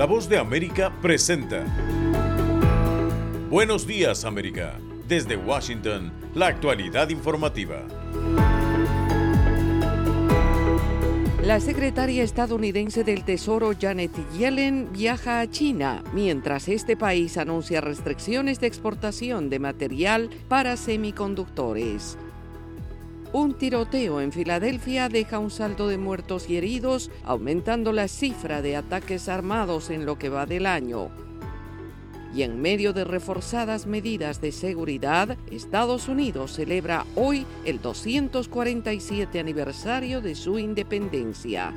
La voz de América presenta. Buenos días América. Desde Washington, la actualidad informativa. La secretaria estadounidense del Tesoro Janet Yellen viaja a China, mientras este país anuncia restricciones de exportación de material para semiconductores. Un tiroteo en Filadelfia deja un saldo de muertos y heridos, aumentando la cifra de ataques armados en lo que va del año y en medio de reforzadas medidas de seguridad, Estados Unidos celebra hoy el 247 aniversario de su independencia.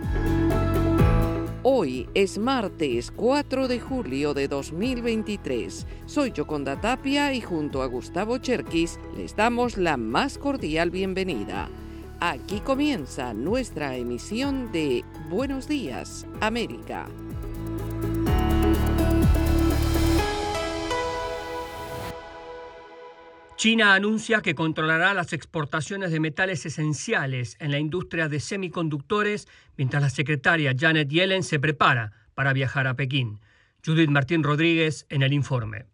Hoy es martes 4 de julio de 2023. Soy Yoconda Tapia y junto a Gustavo Cherkis les damos la más cordial bienvenida. Aquí comienza nuestra emisión de Buenos Días, América. China anuncia que controlará las exportaciones de metales esenciales en la industria de semiconductores, mientras la secretaria Janet Yellen se prepara para viajar a Pekín. Judith Martín Rodríguez en el informe.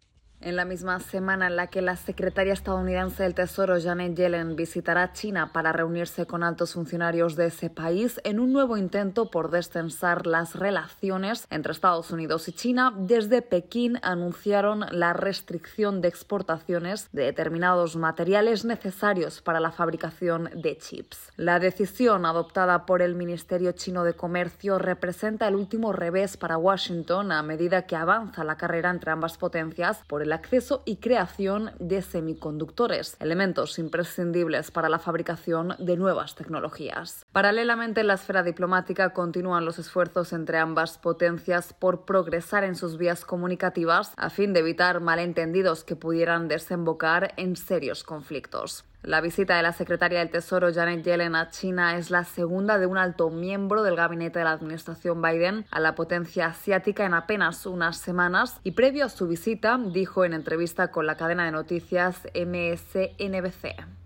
En la misma semana en la que la secretaria estadounidense del Tesoro Janet Yellen visitará China para reunirse con altos funcionarios de ese país en un nuevo intento por destensar las relaciones entre Estados Unidos y China, desde Pekín anunciaron la restricción de exportaciones de determinados materiales necesarios para la fabricación de chips. La decisión adoptada por el Ministerio chino de Comercio representa el último revés para Washington a medida que avanza la carrera entre ambas potencias por el el acceso y creación de semiconductores, elementos imprescindibles para la fabricación de nuevas tecnologías. Paralelamente, en la esfera diplomática continúan los esfuerzos entre ambas potencias por progresar en sus vías comunicativas a fin de evitar malentendidos que pudieran desembocar en serios conflictos. La visita de la secretaria del Tesoro Janet Yellen a China es la segunda de un alto miembro del gabinete de la administración Biden a la potencia asiática en apenas unas semanas y previo a su visita dijo en entrevista con la cadena de noticias MSNBC.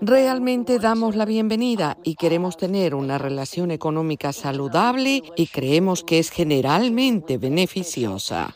Realmente damos la bienvenida y queremos tener una relación económica saludable y creemos que es generalmente beneficiosa.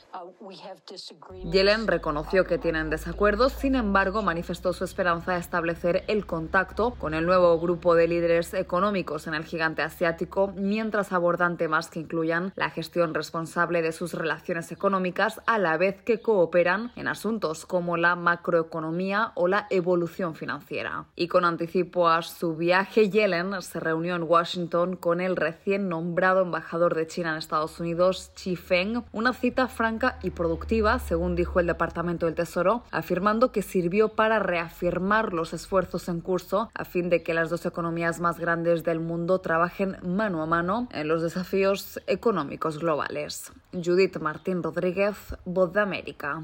Yellen reconoció que tienen desacuerdos, sin embargo, manifestó su esperanza de establecer el contacto con el nuevo grupo de líderes económicos en el gigante asiático, mientras abordan temas que incluyan la gestión responsable de sus relaciones económicas, a la vez que cooperan en asuntos como la macroeconomía o la evolución financiera. Y con anticipo a su viaje, Yellen se reunió en Washington con el recién nombrado embajador de China en Estados Unidos, Xi Feng, una cita franca y productiva, según dijo el Departamento del Tesoro, afirmando que sirvió para reafirmar los esfuerzos en curso a fin de que las dos economías más grandes del mundo trabajen mano a mano en los desafíos económicos globales. Judith Martín Rodríguez, Voz de América.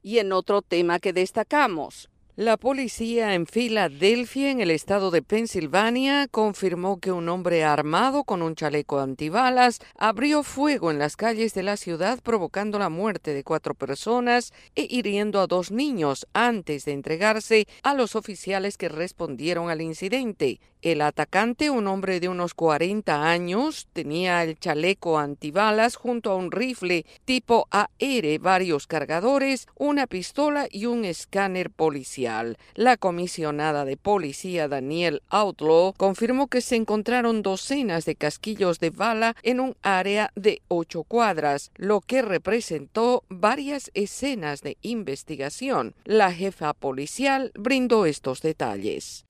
Y en otro tema que destacamos, la policía en Filadelfia, en el estado de Pensilvania, confirmó que un hombre armado con un chaleco antibalas abrió fuego en las calles de la ciudad provocando la muerte de cuatro personas e hiriendo a dos niños antes de entregarse a los oficiales que respondieron al incidente. El atacante, un hombre de unos 40 años, tenía el chaleco antibalas junto a un rifle tipo AR, varios cargadores, una pistola y un escáner policial. La comisionada de policía Daniel Outlaw confirmó que se encontraron docenas de casquillos de bala en un área de ocho cuadras, lo que representó varias escenas de investigación. La jefa policial brindó estos detalles.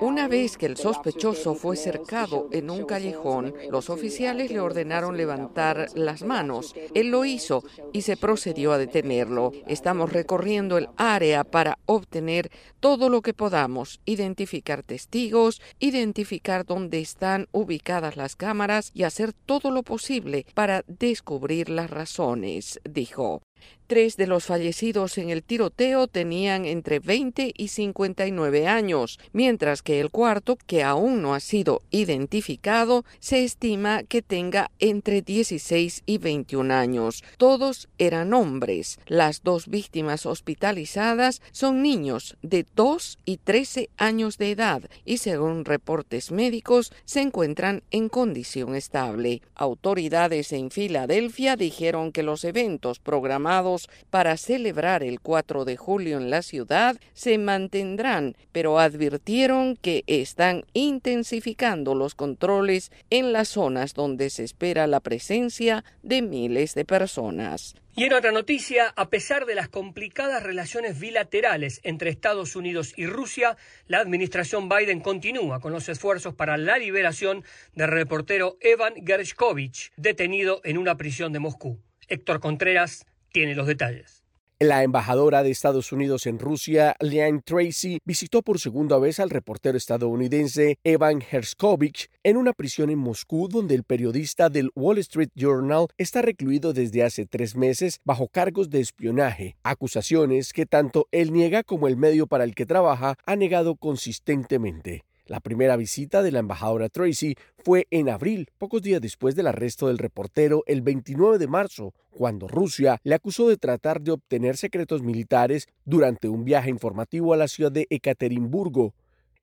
Una vez que el sospechoso fue cercado en un callejón, los oficiales le ordenaron levantar las manos. Él lo hizo y se procedió a detenerlo. Estamos recorriendo el área para obtener todo lo que podamos, identificar testigos, identificar dónde están ubicadas las cámaras y hacer todo lo posible para descubrir las razones, dijo. Tres de los fallecidos en el tiroteo tenían entre 20 y 59 años, mientras que el cuarto, que aún no ha sido identificado, se estima que tenga entre 16 y 21 años. Todos eran hombres. Las dos víctimas hospitalizadas son niños de 2 y 13 años de edad y según reportes médicos se encuentran en condición estable. Autoridades en Filadelfia dijeron que los eventos programados para celebrar el 4 de julio en la ciudad se mantendrán, pero advirtieron que están intensificando los controles en las zonas donde se espera la presencia de miles de personas. Y en otra noticia, a pesar de las complicadas relaciones bilaterales entre Estados Unidos y Rusia, la administración Biden continúa con los esfuerzos para la liberación del reportero Evan Gershkovich, detenido en una prisión de Moscú. Héctor Contreras tiene los detalles. La embajadora de Estados Unidos en Rusia, Liane Tracy, visitó por segunda vez al reportero estadounidense Evan Herskovich en una prisión en Moscú donde el periodista del Wall Street Journal está recluido desde hace tres meses bajo cargos de espionaje, acusaciones que tanto él niega como el medio para el que trabaja ha negado consistentemente. La primera visita de la embajadora Tracy fue en abril, pocos días después del arresto del reportero el 29 de marzo, cuando Rusia le acusó de tratar de obtener secretos militares durante un viaje informativo a la ciudad de Ekaterimburgo.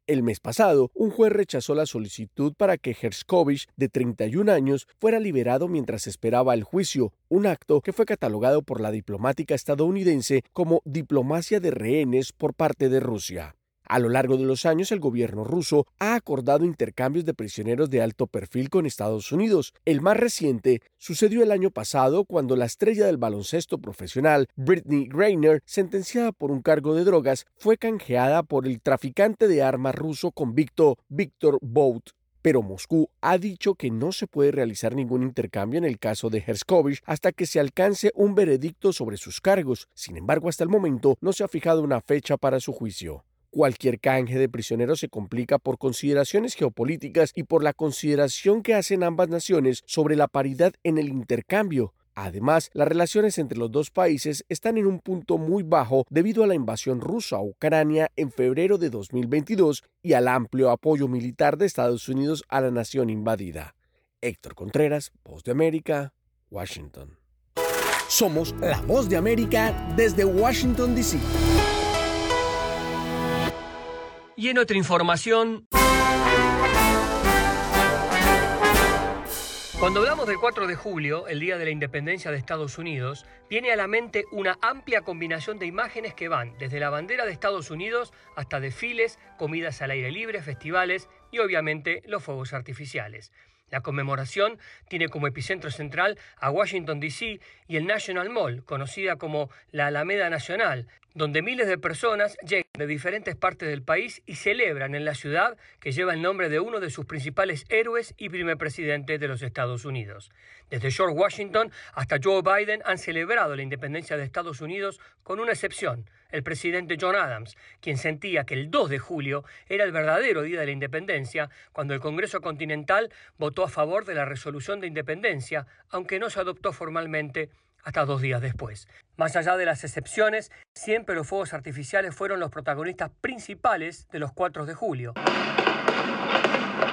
El mes pasado, un juez rechazó la solicitud para que Herskovich, de 31 años, fuera liberado mientras esperaba el juicio, un acto que fue catalogado por la diplomática estadounidense como diplomacia de rehenes por parte de Rusia. A lo largo de los años, el gobierno ruso ha acordado intercambios de prisioneros de alto perfil con Estados Unidos. El más reciente sucedió el año pasado cuando la estrella del baloncesto profesional, Britney Greiner, sentenciada por un cargo de drogas, fue canjeada por el traficante de armas ruso convicto Víctor Bout pero Moscú ha dicho que no se puede realizar ningún intercambio en el caso de Herskovich hasta que se alcance un veredicto sobre sus cargos. Sin embargo, hasta el momento no se ha fijado una fecha para su juicio. Cualquier canje de prisioneros se complica por consideraciones geopolíticas y por la consideración que hacen ambas naciones sobre la paridad en el intercambio. Además, las relaciones entre los dos países están en un punto muy bajo debido a la invasión rusa a Ucrania en febrero de 2022 y al amplio apoyo militar de Estados Unidos a la nación invadida. Héctor Contreras, Voz de América, Washington. Somos la Voz de América desde Washington, D.C. Y en otra información... Cuando hablamos del 4 de julio, el Día de la Independencia de Estados Unidos, viene a la mente una amplia combinación de imágenes que van desde la bandera de Estados Unidos hasta desfiles, comidas al aire libre, festivales y obviamente los fuegos artificiales. La conmemoración tiene como epicentro central a Washington, D.C. y el National Mall, conocida como la Alameda Nacional, donde miles de personas llegan de diferentes partes del país y celebran en la ciudad que lleva el nombre de uno de sus principales héroes y primer presidente de los Estados Unidos. Desde George Washington hasta Joe Biden han celebrado la independencia de Estados Unidos con una excepción, el presidente John Adams, quien sentía que el 2 de julio era el verdadero día de la independencia, cuando el Congreso Continental votó a favor de la resolución de independencia, aunque no se adoptó formalmente hasta dos días después. Más allá de las excepciones, siempre los fuegos artificiales fueron los protagonistas principales de los 4 de julio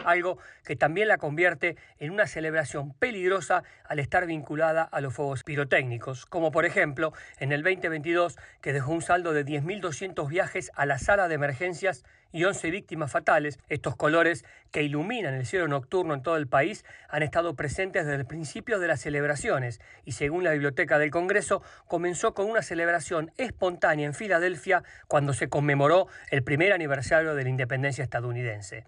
algo que también la convierte en una celebración peligrosa al estar vinculada a los fuegos pirotécnicos, como por ejemplo en el 2022 que dejó un saldo de 10.200 viajes a la sala de emergencias y 11 víctimas fatales. Estos colores que iluminan el cielo nocturno en todo el país han estado presentes desde el principio de las celebraciones y según la Biblioteca del Congreso comenzó con una celebración espontánea en Filadelfia cuando se conmemoró el primer aniversario de la independencia estadounidense.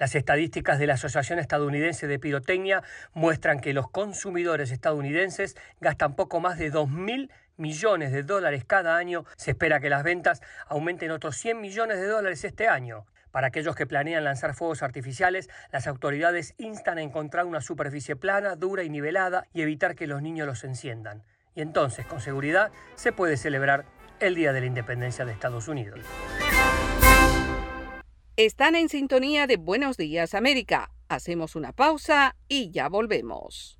Las estadísticas de la Asociación Estadounidense de Pirotecnia muestran que los consumidores estadounidenses gastan poco más de 2.000 millones de dólares cada año. Se espera que las ventas aumenten otros 100 millones de dólares este año. Para aquellos que planean lanzar fuegos artificiales, las autoridades instan a encontrar una superficie plana, dura y nivelada y evitar que los niños los enciendan. Y entonces, con seguridad, se puede celebrar el Día de la Independencia de Estados Unidos. Están en sintonía de Buenos Días América. Hacemos una pausa y ya volvemos.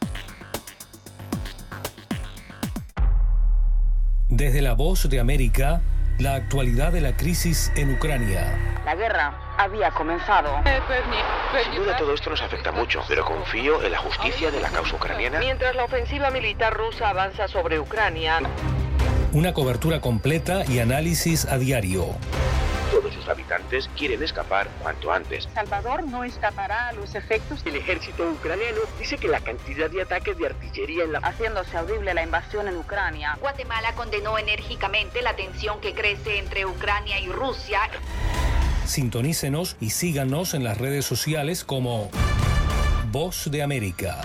Desde la voz de América, la actualidad de la crisis en Ucrania. La guerra había comenzado. Sin duda todo esto nos afecta mucho, pero confío en la justicia de la causa ucraniana. Mientras la ofensiva militar rusa avanza sobre Ucrania. Una cobertura completa y análisis a diario. Habitantes quieren escapar cuanto antes. Salvador no escapará a los efectos. El ejército ucraniano dice que la cantidad de ataques de artillería en la... Haciéndose audible la invasión en Ucrania. Guatemala condenó enérgicamente la tensión que crece entre Ucrania y Rusia. Sintonícenos y síganos en las redes sociales como Voz de América.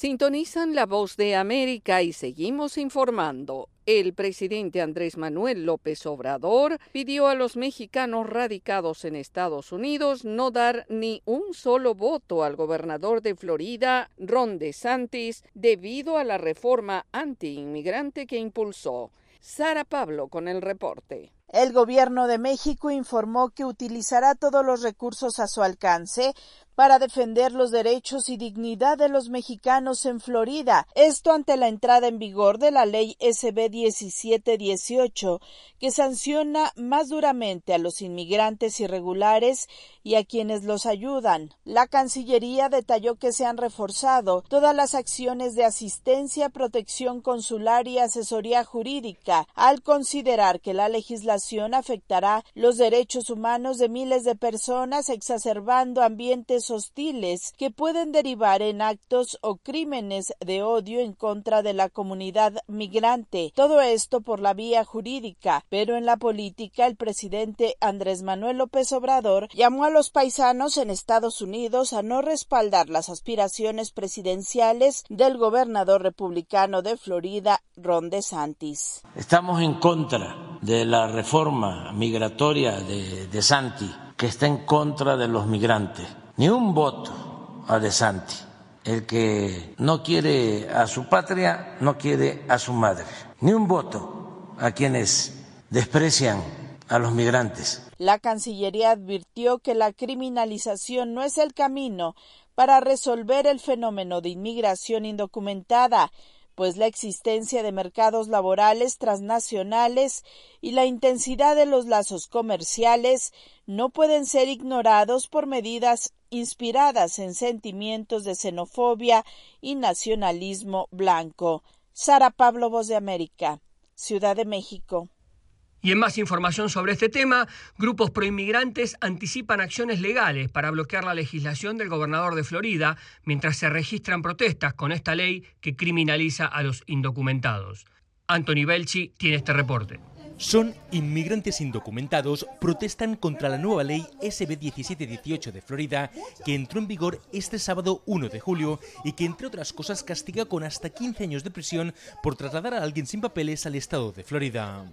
Sintonizan la voz de América y seguimos informando. El presidente Andrés Manuel López Obrador pidió a los mexicanos radicados en Estados Unidos no dar ni un solo voto al gobernador de Florida, Ron DeSantis, debido a la reforma antiinmigrante que impulsó. Sara Pablo con el reporte. El gobierno de México informó que utilizará todos los recursos a su alcance para defender los derechos y dignidad de los mexicanos en Florida. Esto ante la entrada en vigor de la ley SB 1718, que sanciona más duramente a los inmigrantes irregulares y a quienes los ayudan. La Cancillería detalló que se han reforzado todas las acciones de asistencia, protección consular y asesoría jurídica, al considerar que la legislación afectará los derechos humanos de miles de personas, exacerbando ambientes hostiles que pueden derivar en actos o crímenes de odio en contra de la comunidad migrante. Todo esto por la vía jurídica, pero en la política el presidente Andrés Manuel López Obrador llamó a los paisanos en Estados Unidos a no respaldar las aspiraciones presidenciales del gobernador republicano de Florida, Ron DeSantis. Estamos en contra de la reforma migratoria de DeSantis, que está en contra de los migrantes ni un voto a De Santi. El que no quiere a su patria no quiere a su madre. Ni un voto a quienes desprecian a los migrantes. La Cancillería advirtió que la criminalización no es el camino para resolver el fenómeno de inmigración indocumentada pues la existencia de mercados laborales transnacionales y la intensidad de los lazos comerciales no pueden ser ignorados por medidas inspiradas en sentimientos de xenofobia y nacionalismo blanco. Sara Pablo, Voz de América, Ciudad de México. Y en más información sobre este tema, grupos proinmigrantes anticipan acciones legales para bloquear la legislación del gobernador de Florida mientras se registran protestas con esta ley que criminaliza a los indocumentados. Anthony Belchi tiene este reporte. Son inmigrantes indocumentados, protestan contra la nueva ley SB 1718 de Florida, que entró en vigor este sábado 1 de julio y que, entre otras cosas, castiga con hasta 15 años de prisión por trasladar a alguien sin papeles al estado de Florida.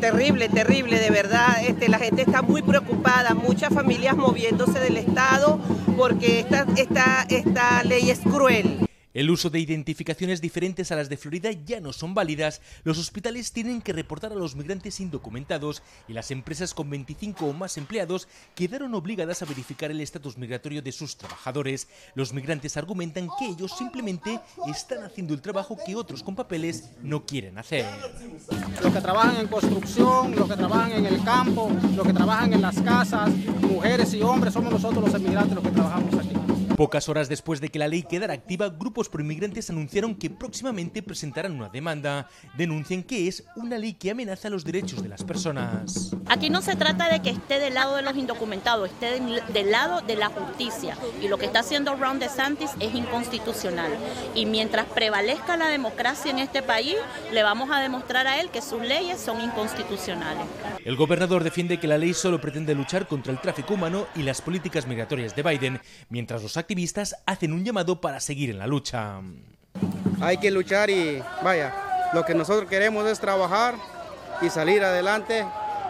Terrible, terrible, de verdad. Este, la gente está muy preocupada, muchas familias moviéndose del estado porque esta, esta, esta ley es cruel. El uso de identificaciones diferentes a las de Florida ya no son válidas, los hospitales tienen que reportar a los migrantes indocumentados y las empresas con 25 o más empleados quedaron obligadas a verificar el estatus migratorio de sus trabajadores. Los migrantes argumentan que ellos simplemente están haciendo el trabajo que otros con papeles no quieren hacer. Los que trabajan en construcción, los que trabajan en el campo, los que trabajan en las casas, mujeres y hombres, somos nosotros los inmigrantes los que trabajamos aquí. Pocas horas después de que la ley quedara activa, grupos proinmigrantes anunciaron que próximamente presentarán una demanda. Denuncian que es una ley que amenaza los derechos de las personas. Aquí no se trata de que esté del lado de los indocumentados, esté del lado de la justicia. Y lo que está haciendo Ron DeSantis es inconstitucional. Y mientras prevalezca la democracia en este país, le vamos a demostrar a él que sus leyes son inconstitucionales. El gobernador defiende que la ley solo pretende luchar contra el tráfico humano y las políticas migratorias de Biden, mientras los activistas hacen un llamado para seguir en la lucha. Hay que luchar y vaya, lo que nosotros queremos es trabajar y salir adelante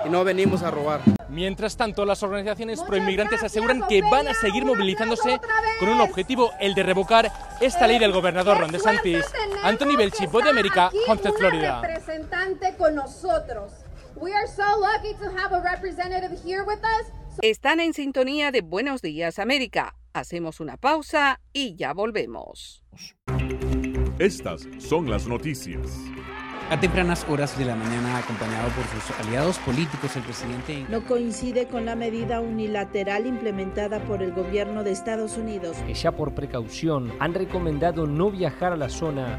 y no venimos a robar. Mientras tanto, las organizaciones proinmigrantes aseguran que van a seguir movilizándose con un objetivo, el de revocar esta ley del gobernador Ron DeSantis. Anthony Belchi, Voz de América, Homestead, Florida. representante con nosotros. We are so lucky to have a representative here with us. Están en sintonía de Buenos Días América. Hacemos una pausa y ya volvemos. Estas son las noticias. A tempranas horas de la mañana, acompañado por sus aliados políticos, el presidente no coincide con la medida unilateral implementada por el gobierno de Estados Unidos. Que ya por precaución han recomendado no viajar a la zona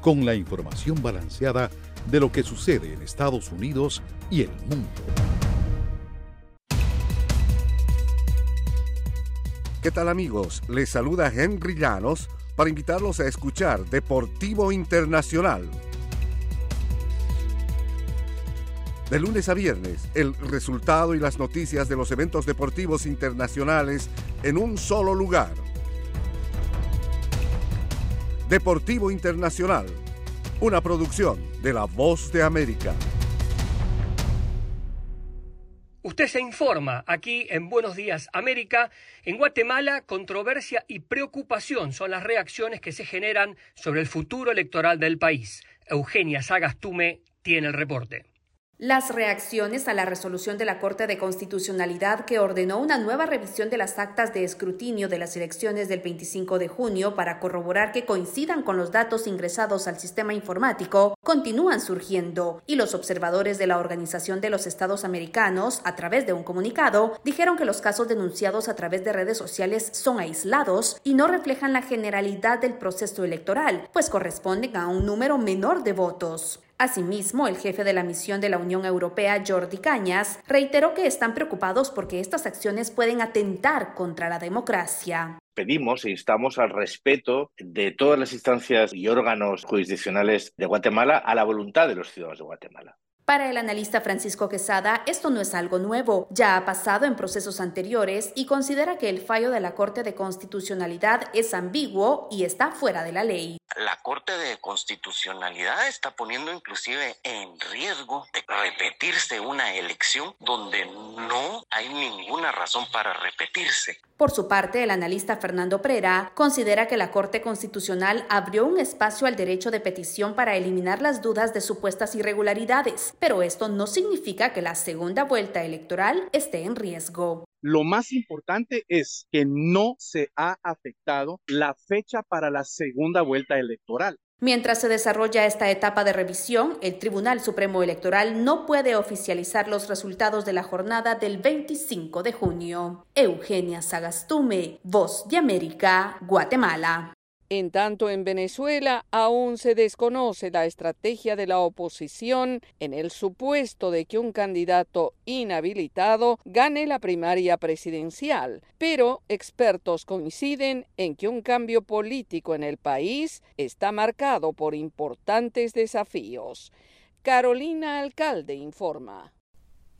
con la información balanceada de lo que sucede en Estados Unidos y el mundo. ¿Qué tal amigos? Les saluda Henry Llanos para invitarlos a escuchar Deportivo Internacional. De lunes a viernes, el resultado y las noticias de los eventos deportivos internacionales en un solo lugar Deportivo Internacional, una producción de La Voz de América. Usted se informa aquí en Buenos Días América. En Guatemala, controversia y preocupación son las reacciones que se generan sobre el futuro electoral del país. Eugenia Sagastume tiene el reporte. Las reacciones a la resolución de la Corte de Constitucionalidad que ordenó una nueva revisión de las actas de escrutinio de las elecciones del 25 de junio para corroborar que coincidan con los datos ingresados al sistema informático continúan surgiendo y los observadores de la Organización de los Estados Americanos, a través de un comunicado, dijeron que los casos denunciados a través de redes sociales son aislados y no reflejan la generalidad del proceso electoral, pues corresponden a un número menor de votos. Asimismo, el jefe de la misión de la Unión Europea, Jordi Cañas, reiteró que están preocupados porque estas acciones pueden atentar contra la democracia pedimos e instamos al respeto de todas las instancias y órganos jurisdiccionales de Guatemala a la voluntad de los ciudadanos de Guatemala. Para el analista Francisco Quesada, esto no es algo nuevo, ya ha pasado en procesos anteriores y considera que el fallo de la Corte de Constitucionalidad es ambiguo y está fuera de la ley. La Corte de Constitucionalidad está poniendo inclusive en riesgo de repetirse una elección donde no hay ninguna razón para repetirse. Por su parte, el analista Fernando Prera considera que la Corte Constitucional abrió un espacio al derecho de petición para eliminar las dudas de supuestas irregularidades, pero esto no significa que la segunda vuelta electoral esté en riesgo. Lo más importante es que no se ha afectado la fecha para la segunda vuelta electoral. Mientras se desarrolla esta etapa de revisión, el Tribunal Supremo Electoral no puede oficializar los resultados de la jornada del 25 de junio. Eugenia Sagastume, Voz de América, Guatemala. En tanto, en Venezuela aún se desconoce la estrategia de la oposición en el supuesto de que un candidato inhabilitado gane la primaria presidencial, pero expertos coinciden en que un cambio político en el país está marcado por importantes desafíos. Carolina Alcalde informa.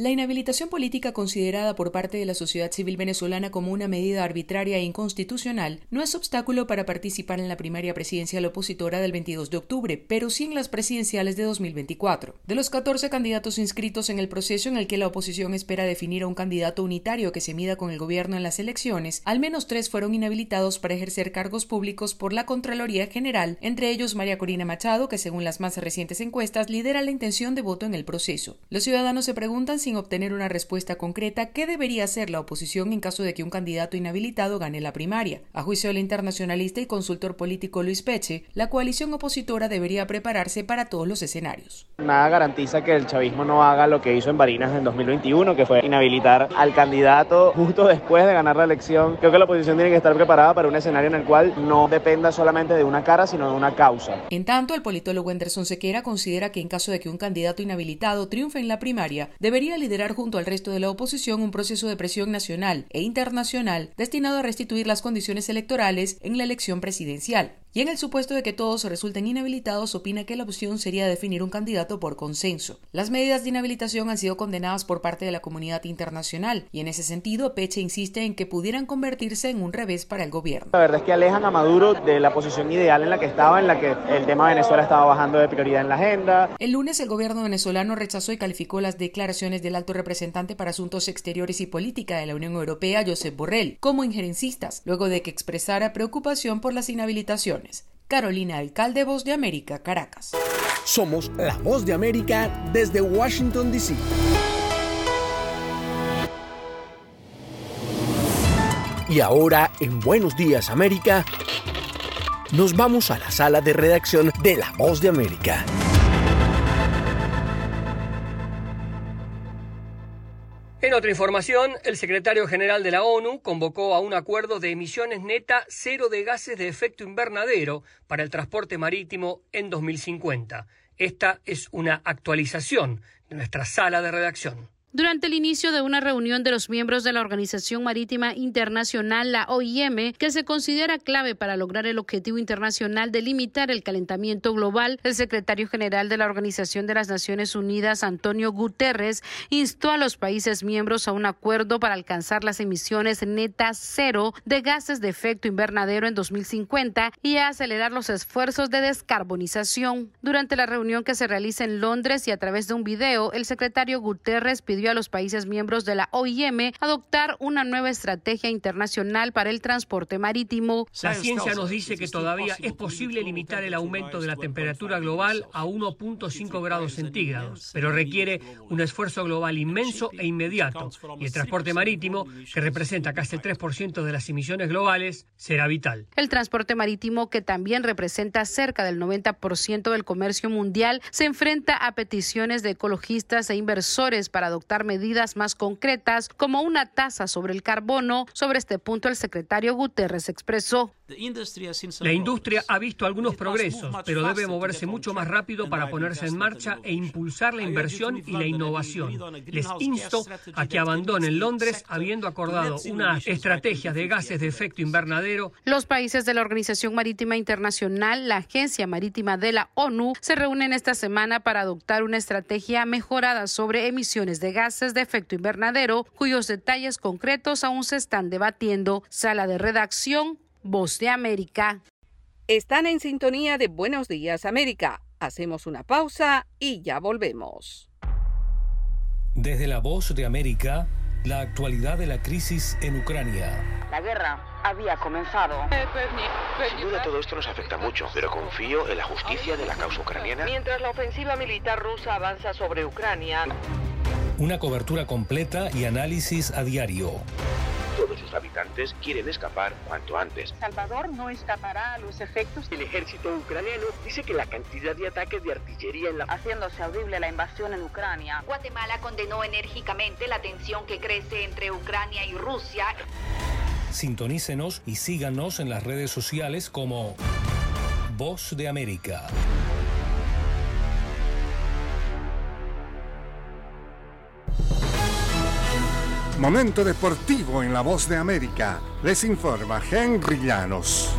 La inhabilitación política considerada por parte de la sociedad civil venezolana como una medida arbitraria e inconstitucional no es obstáculo para participar en la primaria presidencial opositora del 22 de octubre, pero sí en las presidenciales de 2024. De los 14 candidatos inscritos en el proceso en el que la oposición espera definir a un candidato unitario que se mida con el gobierno en las elecciones, al menos tres fueron inhabilitados para ejercer cargos públicos por la Contraloría General, entre ellos María Corina Machado, que según las más recientes encuestas lidera la intención de voto en el proceso. Los ciudadanos se preguntan si sin obtener una respuesta concreta qué debería hacer la oposición en caso de que un candidato inhabilitado gane la primaria. A juicio del internacionalista y consultor político Luis Peche, la coalición opositora debería prepararse para todos los escenarios. Nada garantiza que el chavismo no haga lo que hizo en Barinas en 2021, que fue inhabilitar al candidato justo después de ganar la elección. Creo que la oposición tiene que estar preparada para un escenario en el cual no dependa solamente de una cara, sino de una causa. En tanto, el politólogo Anderson Sequera considera que en caso de que un candidato inhabilitado triunfe en la primaria, debería liderar junto al resto de la oposición un proceso de presión nacional e internacional destinado a restituir las condiciones electorales en la elección presidencial y en el supuesto de que todos resulten inhabilitados, opina que la opción sería definir un candidato por consenso. Las medidas de inhabilitación han sido condenadas por parte de la comunidad internacional y en ese sentido Peche insiste en que pudieran convertirse en un revés para el gobierno. La verdad es que alejan a Maduro de la posición ideal en la que estaba, en la que el tema de Venezuela estaba bajando de prioridad en la agenda. El lunes el gobierno venezolano rechazó y calificó las declaraciones del alto representante para asuntos exteriores y política de la Unión Europea, Josep Borrell, como injerencistas, luego de que expresara preocupación por las inhabilitaciones. Carolina Alcalde, Voz de América, Caracas. Somos la Voz de América desde Washington, D.C. Y ahora, en Buenos Días América, nos vamos a la sala de redacción de La Voz de América. En otra información, el secretario general de la ONU convocó a un acuerdo de emisiones neta cero de gases de efecto invernadero para el transporte marítimo en 2050. Esta es una actualización de nuestra sala de redacción. Durante el inicio de una reunión de los miembros de la Organización Marítima Internacional, la OIM, que se considera clave para lograr el objetivo internacional de limitar el calentamiento global, el secretario general de la Organización de las Naciones Unidas, Antonio Guterres, instó a los países miembros a un acuerdo para alcanzar las emisiones netas cero de gases de efecto invernadero en 2050 y a acelerar los esfuerzos de descarbonización. Durante la reunión que se realiza en Londres y a través de un video, el secretario Guterres pidió a los países miembros de la OIM adoptar una nueva estrategia internacional para el transporte marítimo. La ciencia nos dice que todavía es posible limitar el aumento de la temperatura global a 1.5 grados centígrados, pero requiere un esfuerzo global inmenso e inmediato. Y el transporte marítimo, que representa casi el 3% de las emisiones globales, será vital. El transporte marítimo, que también representa cerca del 90% del comercio mundial, se enfrenta a peticiones de ecologistas e inversores para adoptar medidas más concretas como una tasa sobre el carbono. Sobre este punto el secretario Guterres expresó. La industria ha visto algunos progresos, pero debe moverse mucho más rápido para ponerse en marcha e impulsar la inversión y la innovación. Les insto a que abandonen Londres habiendo acordado unas estrategias de gases de efecto invernadero. Los países de la Organización Marítima Internacional, la Agencia Marítima de la ONU, se reúnen esta semana para adoptar una estrategia mejorada sobre emisiones de gases de efecto invernadero, cuyos detalles concretos aún se están debatiendo. Sala de redacción, Voz de América. Están en sintonía de Buenos Días América. Hacemos una pausa y ya volvemos. Desde la Voz de América, la actualidad de la crisis en Ucrania. La guerra había comenzado. Sin duda todo esto nos afecta mucho, pero confío en la justicia de la causa ucraniana. Mientras la ofensiva militar rusa avanza sobre Ucrania. Una cobertura completa y análisis a diario. Sus habitantes quieren escapar cuanto antes. Salvador no escapará a los efectos. El ejército ucraniano dice que la cantidad de ataques de artillería en la... Haciéndose audible la invasión en Ucrania. Guatemala condenó enérgicamente la tensión que crece entre Ucrania y Rusia. Sintonícenos y síganos en las redes sociales como Voz de América. Momento deportivo en la Voz de América. Les informa Henry Llanos.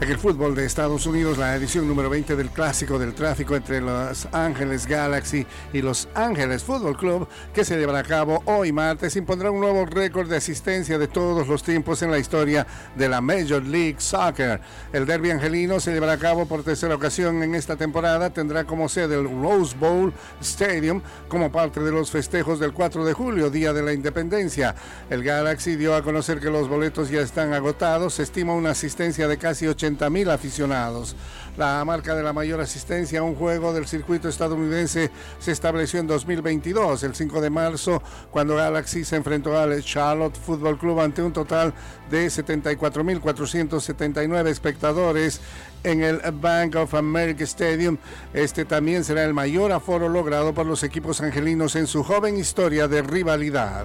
En el fútbol de Estados Unidos, la edición número 20 del clásico del tráfico entre Los Ángeles Galaxy y Los Ángeles Fútbol Club, que se llevará a cabo hoy martes, impondrá un nuevo récord de asistencia de todos los tiempos en la historia de la Major League Soccer. El derby angelino se llevará a cabo por tercera ocasión en esta temporada. Tendrá como sede el Rose Bowl Stadium como parte de los festejos del 4 de julio, Día de la Independencia. El Galaxy dio a conocer que los boletos ya están agotados. Se estima una asistencia de casi 80 mil aficionados. La marca de la mayor asistencia a un juego del circuito estadounidense se estableció en 2022, el 5 de marzo, cuando Galaxy se enfrentó al Charlotte Football Club ante un total de 74.479 espectadores en el Bank of America Stadium. Este también será el mayor aforo logrado por los equipos angelinos en su joven historia de rivalidad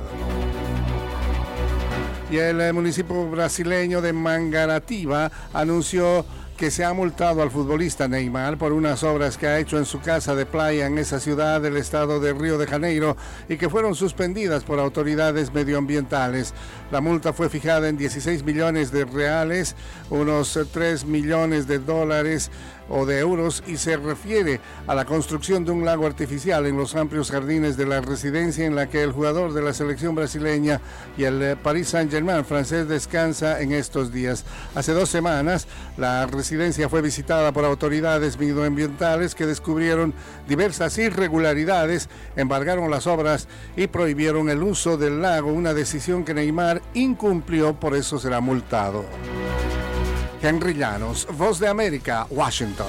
y el eh, municipio brasileño de Mangaratiba anunció que se ha multado al futbolista Neymar por unas obras que ha hecho en su casa de playa en esa ciudad del estado de Río de Janeiro y que fueron suspendidas por autoridades medioambientales. La multa fue fijada en 16 millones de reales, unos 3 millones de dólares o de euros y se refiere a la construcción de un lago artificial en los amplios jardines de la residencia en la que el jugador de la selección brasileña y el eh, Paris Saint-Germain francés descansa en estos días. Hace dos semanas la residencia fue visitada por autoridades medioambientales que descubrieron diversas irregularidades, embargaron las obras y prohibieron el uso del lago, una decisión que Neymar incumplió, por eso será multado. Henry Llanos, Voz de América, Washington.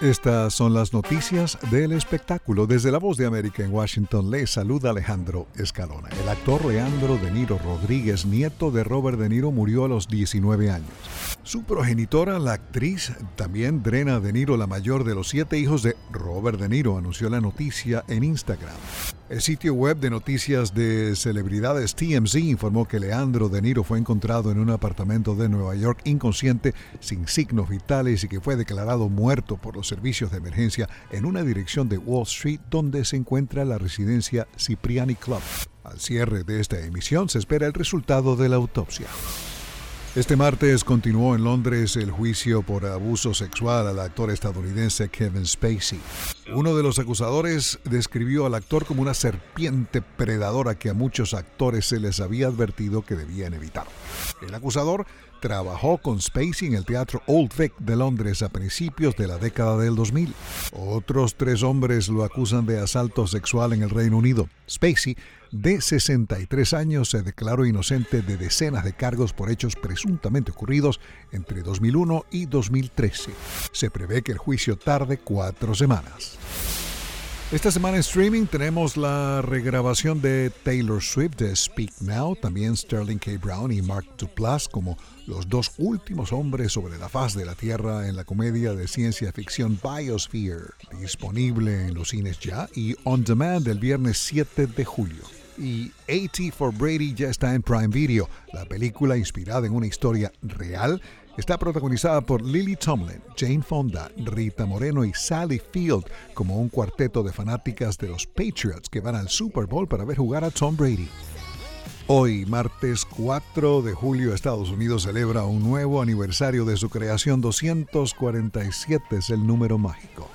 Estas son las noticias del espectáculo. Desde la Voz de América en Washington le saluda Alejandro Escalona. El actor Leandro De Niro Rodríguez, nieto de Robert De Niro, murió a los 19 años. Su progenitora, la actriz, también Drena De Niro, la mayor de los siete hijos de Robert De Niro, anunció la noticia en Instagram. El sitio web de noticias de celebridades TMZ informó que Leandro De Niro fue encontrado en un apartamento de Nueva York inconsciente, sin signos vitales y que fue declarado muerto por los servicios de emergencia en una dirección de Wall Street donde se encuentra la residencia Cipriani Club. Al cierre de esta emisión se espera el resultado de la autopsia. Este martes continuó en Londres el juicio por abuso sexual al actor estadounidense Kevin Spacey. Uno de los acusadores describió al actor como una serpiente predadora que a muchos actores se les había advertido que debían evitar. El acusador trabajó con Spacey en el Teatro Old Vic de Londres a principios de la década del 2000. Otros tres hombres lo acusan de asalto sexual en el Reino Unido. Spacey, de 63 años, se declaró inocente de decenas de cargos por hechos presuntamente ocurridos entre 2001 y 2013. Se prevé que el juicio tarde cuatro semanas. Esta semana en streaming tenemos la regrabación de Taylor Swift de Speak Now, también Sterling K. Brown y Mark Duplass como los dos últimos hombres sobre la faz de la Tierra en la comedia de ciencia ficción Biosphere, disponible en los cines ya y on demand el viernes 7 de julio y 80 for Brady ya está en Prime Video. La película, inspirada en una historia real, Está protagonizada por Lily Tomlin, Jane Fonda, Rita Moreno y Sally Field como un cuarteto de fanáticas de los Patriots que van al Super Bowl para ver jugar a Tom Brady. Hoy, martes 4 de julio, Estados Unidos celebra un nuevo aniversario de su creación. 247 es el número mágico.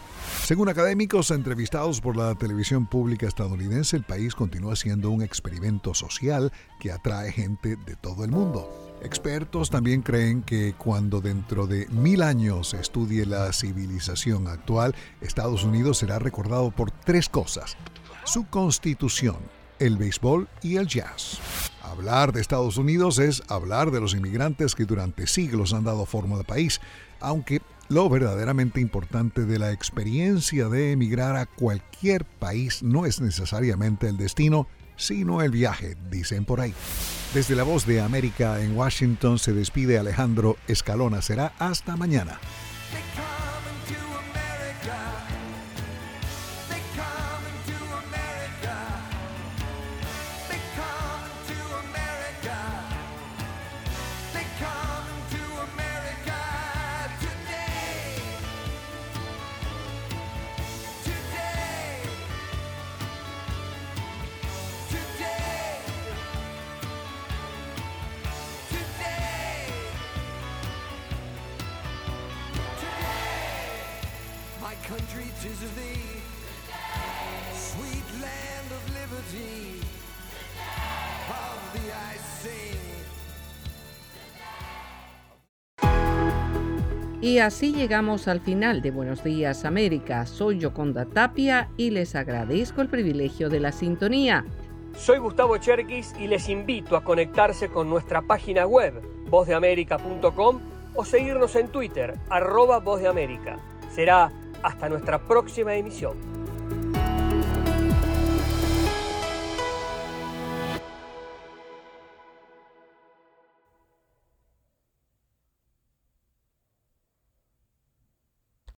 Según académicos entrevistados por la televisión pública estadounidense, el país continúa siendo un experimento social que atrae gente de todo el mundo. Expertos también creen que cuando dentro de mil años estudie la civilización actual, Estados Unidos será recordado por tres cosas. Su constitución, el béisbol y el jazz. Hablar de Estados Unidos es hablar de los inmigrantes que durante siglos han dado forma al país, aunque lo verdaderamente importante de la experiencia de emigrar a cualquier país no es necesariamente el destino, sino el viaje, dicen por ahí. Desde la voz de América en Washington se despide Alejandro Escalona. Será hasta mañana. Country, tis of thee. Sweet land of liberty, of the I sing. Y así llegamos al final de Buenos Días América. Soy Yoconda Tapia y les agradezco el privilegio de la sintonía. Soy Gustavo Cherkis y les invito a conectarse con nuestra página web, vozdeamerica.com o seguirnos en Twitter, arroba Voz de América. Será hasta nuestra próxima emisión.